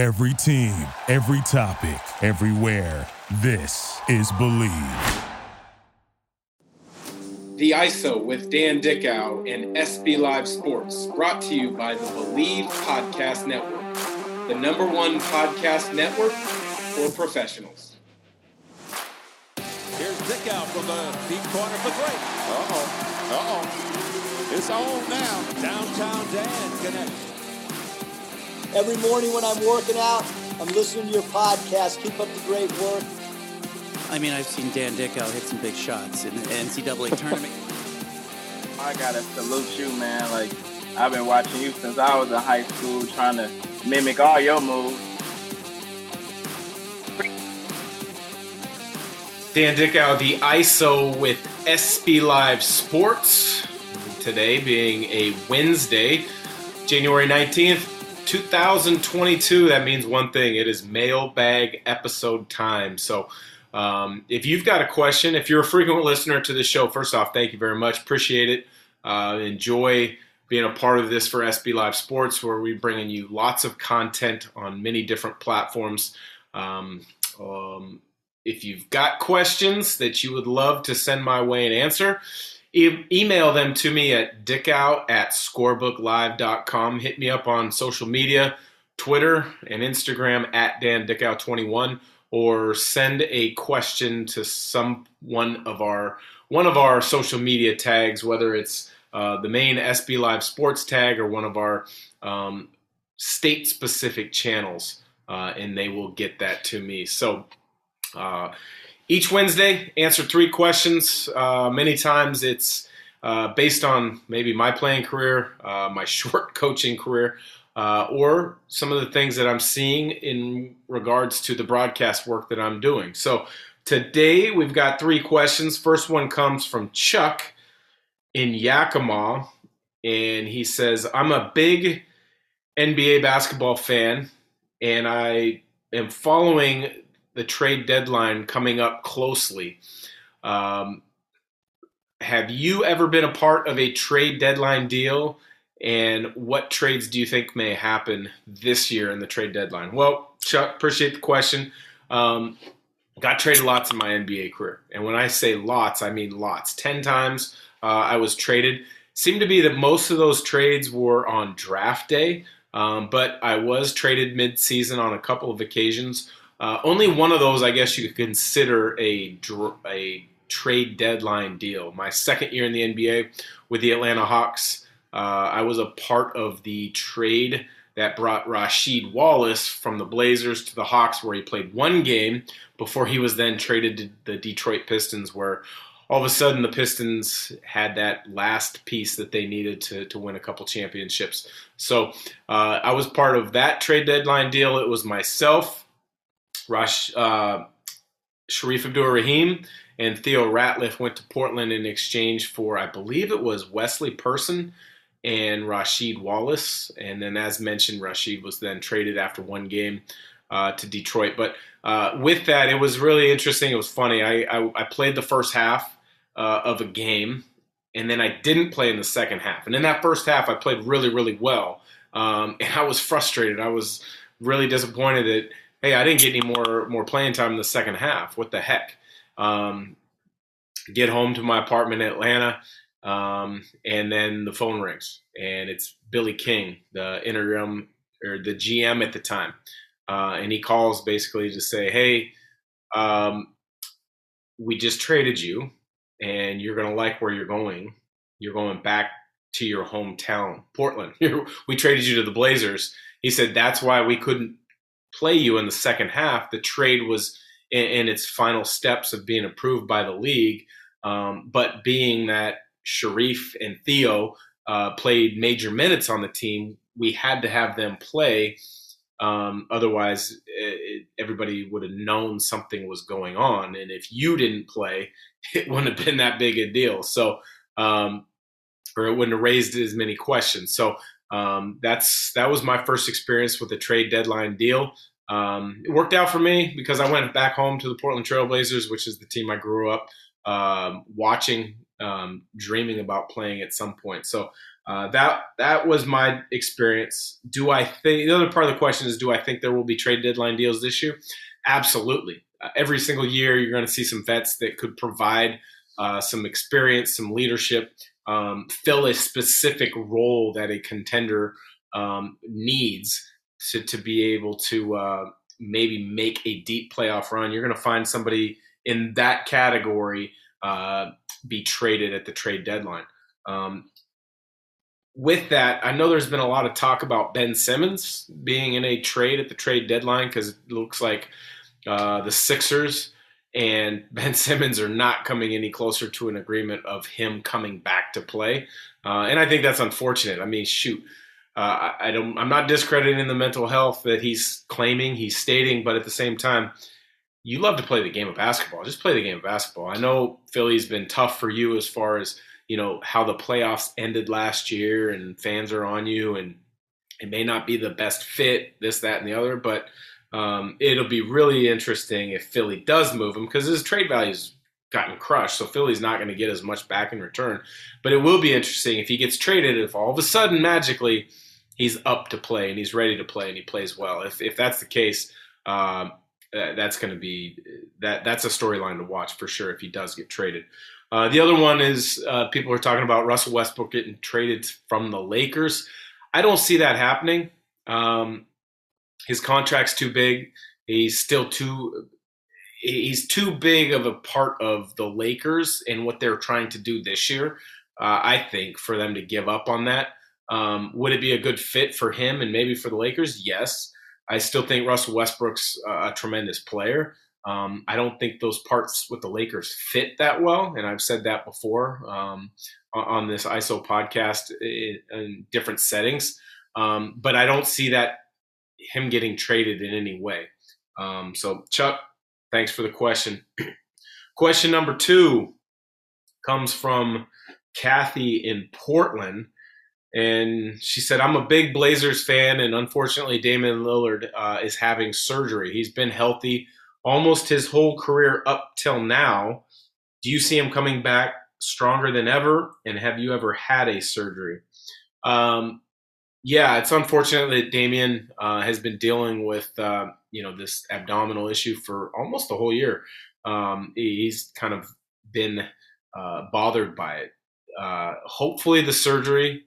Every team, every topic, everywhere. This is Bleav. The ISO with Dan Dickau and SB Live Sports, brought to you by the Bleav Podcast Network, the number one podcast network for professionals. Here's Dickau from the deep corner for three. Uh-oh. Uh-oh. It's on now. Downtown Dan connects. Every morning when I'm working out, I'm listening to your podcast. Keep up the great work. I mean, I've seen Dan Dickau hit some big shots in the NCAA tournament. I gotta salute you, man. Like, I've been watching you since I was in high school, trying to mimic all your moves. Dan Dickau, the ISO with SB Live Sports. Today being a Wednesday, January 19th, 2022. That means one thing it is mailbag episode time. So, um, if you've got a question, if you're a frequent listener to the show, first off, thank you very much. Appreciate it. Uh, enjoy being a part of this for SB Live Sports, where we're bringing you lots of content on many different platforms. Um, um, if you've got questions that you would love to send my way and answer, e- email them to me at dickau at scorebooklive.com. Hit me up on social media, Twitter and Instagram at Dan Dickau21 or send a question to some one of our one of our social media tags, whether it's uh, the main SB Live Sports tag or one of our um, state specific channels, uh, and they will get that to me. So uh, each Wednesday, answer three questions. Uh, many times it's uh, based on maybe my playing career, uh, my short coaching career, uh, or some of the things that I'm seeing in regards to the broadcast work that I'm doing. So today we've got three questions. First one comes from Chuck in Yakima, and he says, I'm a big NBA basketball fan, and I am following the trade deadline coming up closely. Um, have you ever been a part of a trade deadline deal? And what trades do you think may happen this year in the trade deadline? Well, Chuck, appreciate the question. Um, got traded lots in my NBA career. And when I say lots, I mean lots. 10 times uh, I was traded. Seemed to be that most of those trades were on draft day, um, but I was traded mid-season on a couple of occasions. Uh, only one of those, I guess, you could consider a a trade deadline deal. My second year in the NBA with the Atlanta Hawks, uh, I was a part of the trade that brought Rasheed Wallace from the Blazers to the Hawks, where he played one game before he was then traded to the Detroit Pistons, where all of a sudden the Pistons had that last piece that they needed to, to win a couple championships. So uh, I was part of that trade deadline deal. It was myself, Rash, uh, Shareef Abdur-Rahim, and Theo Ratliff went to Portland in exchange for, I believe it was Wesley Person and Rasheed Wallace. And then, as mentioned, Rasheed was then traded after one game uh, to Detroit. But uh, with that, it was really interesting. It was funny. I, I, I played the first half uh, of a game, and then I didn't play in the second half. And in that first half, I played really, really well. Um, and I was frustrated. I was really disappointed that hey, I didn't get any more more playing time in the second half. What the heck? Um, get home to my apartment in Atlanta, um, and then the phone rings, and it's Billy Knight, the interim or the GM at the time, uh, and he calls basically to say, "Hey, um, we just traded you, and you're gonna like where you're going. You're going back to your hometown, Portland. we traded you to the Blazers." He said, "That's why we couldn't play you in the second half. The trade was in, in its final steps of being approved by the league, um, but being that Shareef and Theo uh, played major minutes on the team, we had to have them play. Um, otherwise, it, everybody would have known something was going on, and if you didn't play, it wouldn't have been that big a deal. So, um, or it wouldn't have raised as many questions. So um, that's that was my first experience with a trade deadline deal. Um, it worked out for me because I went back home to the Portland Trailblazers, which is the team I grew up um, watching, um, dreaming about playing at some point. So uh, that that was my experience. Do I think the other part of the question is do I think there will be trade deadline deals this year? Absolutely. Uh, every single year, you're going to see some vets that could provide uh, some experience, some leadership, um, fill a specific role that a contender um, needs to, to be able to uh, maybe make a deep playoff run. You're going to find somebody in that category uh, be traded at the trade deadline. Um, with that, I know there's been a lot of talk about Ben Simmons being in a trade at the trade deadline because it looks like uh, the Sixers and Ben Simmons are not coming any closer to an agreement of him coming back to play. Uh, and I think that's unfortunate. I mean, shoot, uh, I, don't. I'm not discrediting the mental health that he's claiming, he's stating, but at the same time, you love to play the game of basketball. Just play the game of basketball. I know Philly's been tough for you as far as you know how the playoffs ended last year, and fans are on you, and it may not be the best fit, this, that, and the other, but um, it'll be really interesting if Philly does move him because his trade value's gotten crushed. So Philly's not going to get as much back in return. But it will be interesting if he gets traded, if all of a sudden magically he's up to play and he's ready to play and he plays well. If, if that's the case, um, that's going to be that that's a storyline to watch for sure if he does get traded. Uh, the other one is uh, people are talking about Russell Westbrook getting traded from the Lakers. I don't see that happening. Um, his contract's too big. He's still too he's too big of a part of the Lakers and what they're trying to do this year. Uh, I think for them to give up on that. Um, would it be a good fit for him and maybe for the Lakers? Yes. I still think Russell Westbrook's a tremendous player. Um, I don't think those parts with the Lakers fit that well, and I've said that before um, on this ISO podcast in, in different settings. Um, but I don't see that him getting traded in any way. Um, so, Chuck, thanks for the question. question number two comes from Kathy in Portland. And she said, I'm a big Blazers fan, and unfortunately, Damian Lillard uh, is having surgery. He's been healthy almost his whole career up till now. Do you see him coming back stronger than ever? And have you ever had a surgery? Um, yeah, it's unfortunate that Damian uh, has been dealing with uh, you know this abdominal issue for almost the whole year. Um, he's kind of been uh, bothered by it. Uh, hopefully, the surgery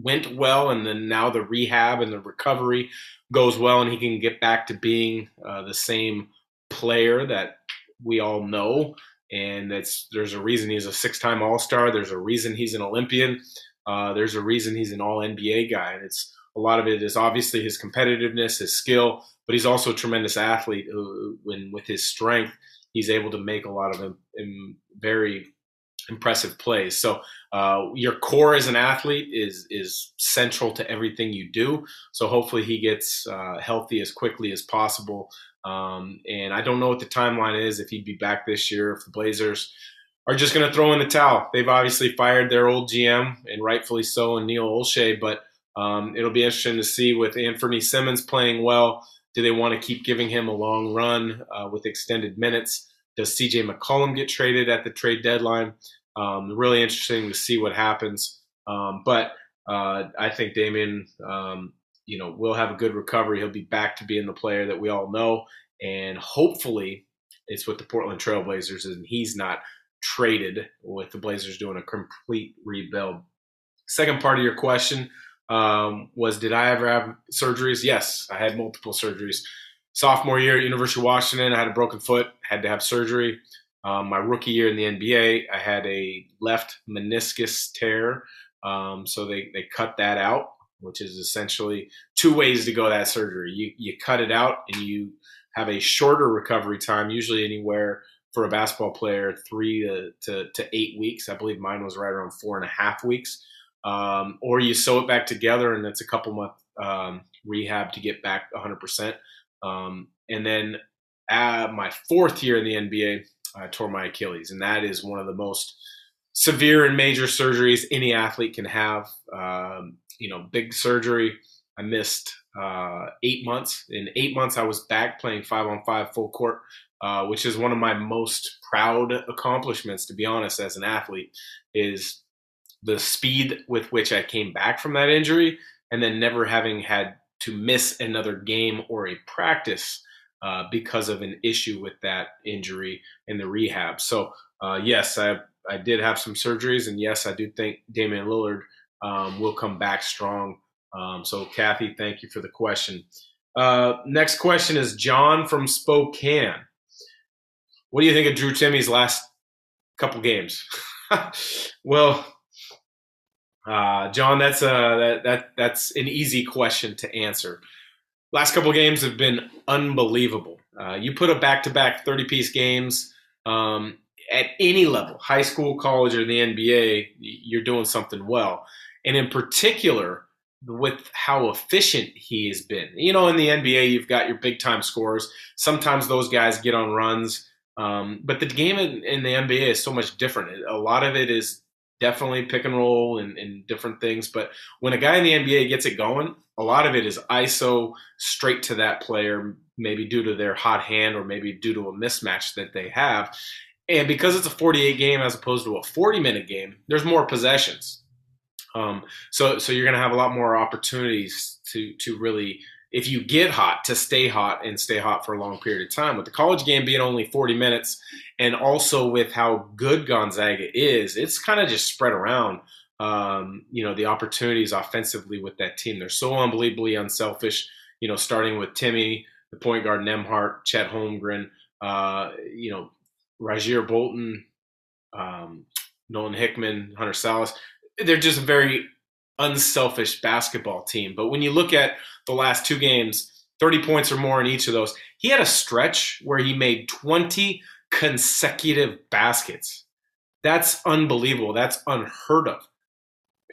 went well, and then now the rehab and the recovery goes well, and he can get back to being uh, the same player that we all know. And that's there's a reason he's a six-time All-Star. There's a reason he's an Olympian. Uh, there's a reason he's an all NBA guy. And it's a lot of it is obviously his competitiveness, his skill, but he's also a tremendous athlete who, when with his strength, he's able to make a lot of them very impressive plays. So uh, your core as an athlete is is central to everything you do. So hopefully he gets uh, healthy as quickly as possible. Um, and I don't know what the timeline is if he'd be back this year if the Blazers are just going to throw in the towel. They've obviously fired their old GM, and rightfully so, and Neil Olshey. But um, it'll be interesting to see with Anfernee Simons playing well. Do they want to keep giving him a long run uh, with extended minutes? Does CJ McCollum get traded at the trade deadline? Um, really interesting to see what happens. Um, but uh, I think Damian, um, you know, will have a good recovery. He'll be back to being the player that we all know, and hopefully, it's with the Portland Trailblazers, and he's not traded with the Blazers doing a complete rebuild. Second part of your question um, was Did I ever have surgeries? Yes, I had multiple surgeries. Sophomore year at University of Washington, I had a broken foot, had to have surgery. Um, my rookie year in the NBA, I had a left meniscus tear. Um, so they, they cut that out, which is essentially two ways to go that surgery. You, you cut it out and you have a shorter recovery time, usually anywhere for a basketball player, three to, to, to, eight weeks. I believe mine was right around four and a half weeks. Um, or you sew it back together and it's a couple month um, rehab to get back 100%. Um, and then uh, my fourth year in the NBA, I tore my Achilles, and that is one of the most severe and major surgeries any athlete can have. Um, you know, big surgery. I missed uh, eight months. In eight months, I was back playing five on five full court uh, which is one of my most proud accomplishments, to be honest, as an athlete, is the speed with which I came back from that injury, and then never having had to miss another game or a practice uh, because of an issue with that injury in the rehab. So uh, yes, I I did have some surgeries, and yes, I do think Damian Lillard um, will come back strong. Um, so Kathy, thank you for the question. Uh, next question is John from Spokane. What do you think of Drew Timme's last couple games? well, uh, John, that's a that, that that's an easy question to answer. Last couple games have been unbelievable. Uh, you put a back-to-back 30-piece games um, at any level, high school, college, or the NBA, you're doing something well. And in particular, with how efficient he has been. You know, in the NBA, you've got your big-time scorers. Sometimes those guys get on runs. Um, but the game in, in, the NBA is so much different. A lot of it is definitely pick and roll and, and, different things. But when a guy in the NBA gets it going, a lot of it is ISO straight to that player, maybe due to their hot hand or maybe due to a mismatch that they have. And because it's a 48 game as opposed to a 40 minute game, there's more possessions. Um, so so you're going to have a lot more opportunities to to really if you get hot to stay hot and stay hot for a long period of time with the college game being only 40 minutes and also with how good gonzaga is it's kind of just spread around um, you know the opportunities offensively with that team they're so unbelievably unselfish you know starting with Timme, the point guard Nembhard, chet holmgren uh, you know rasir bolton um, nolan hickman hunter Sallis. They're just very unselfish basketball team. But when you look at the last two games, 30 points or more in each of those, he had a stretch where he made 20 consecutive baskets. That's unbelievable. That's unheard of.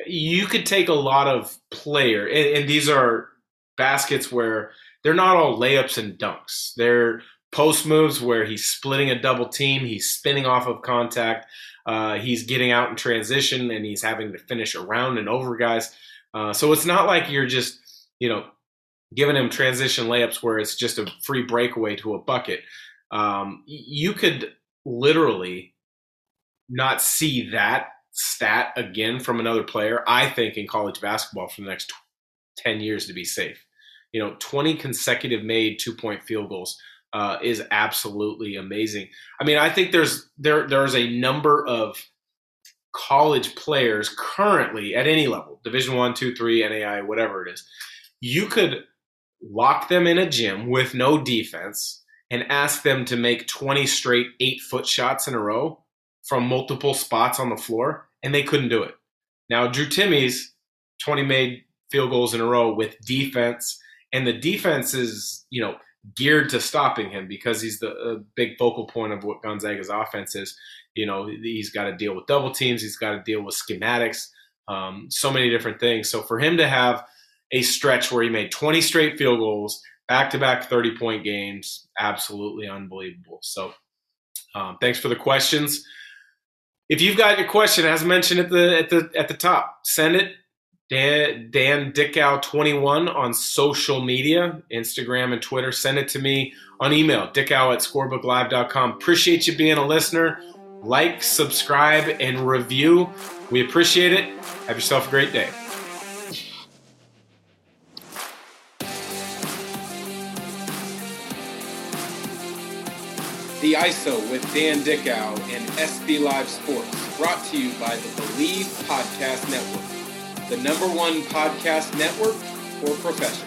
You could take a lot of player, and, and these are baskets where they're not all layups and dunks. They're post moves where he's splitting a double team, he's spinning off of contact, uh, he's getting out in transition and he's having to finish around and over guys. Uh, so it's not like you're just, you know, giving him transition layups where it's just a free breakaway to a bucket. Um, you could literally not see that stat again from another player, I think, in college basketball for the next 10 years to be safe. You know, 20 consecutive made two point field goals uh, is absolutely amazing. I mean, I think there's there there's a number of college players currently at any level, Division One, Two, Three, NAI, whatever it is. You could lock them in a gym with no defense and ask them to make 20 straight eight foot shots in a row from multiple spots on the floor, and they couldn't do it. Now, Drew Timme's 20 made field goals in a row with defense, and the defense is, you know, geared to stopping him because he's the big focal point of what Gonzaga's offense is. You know, he's got to deal with double teams, he's got to deal with schematics, um, so many different things. So for him to have a stretch where he made 20 straight field goals, back to back 30 point games, absolutely unbelievable. So um, thanks for the questions. If you've got your question, as mentioned at the at the at the top, send it Dan, Dan Dickau21 on social media, Instagram and Twitter. Send it to me on email, dickau at scorebooklive.com. Appreciate you being a listener. Like, subscribe, and review. We appreciate it. Have yourself a great day. The ISO with Dan Dickau and SB Live Sports, brought to you by the Bleav Podcast Network the number one podcast network for professionals.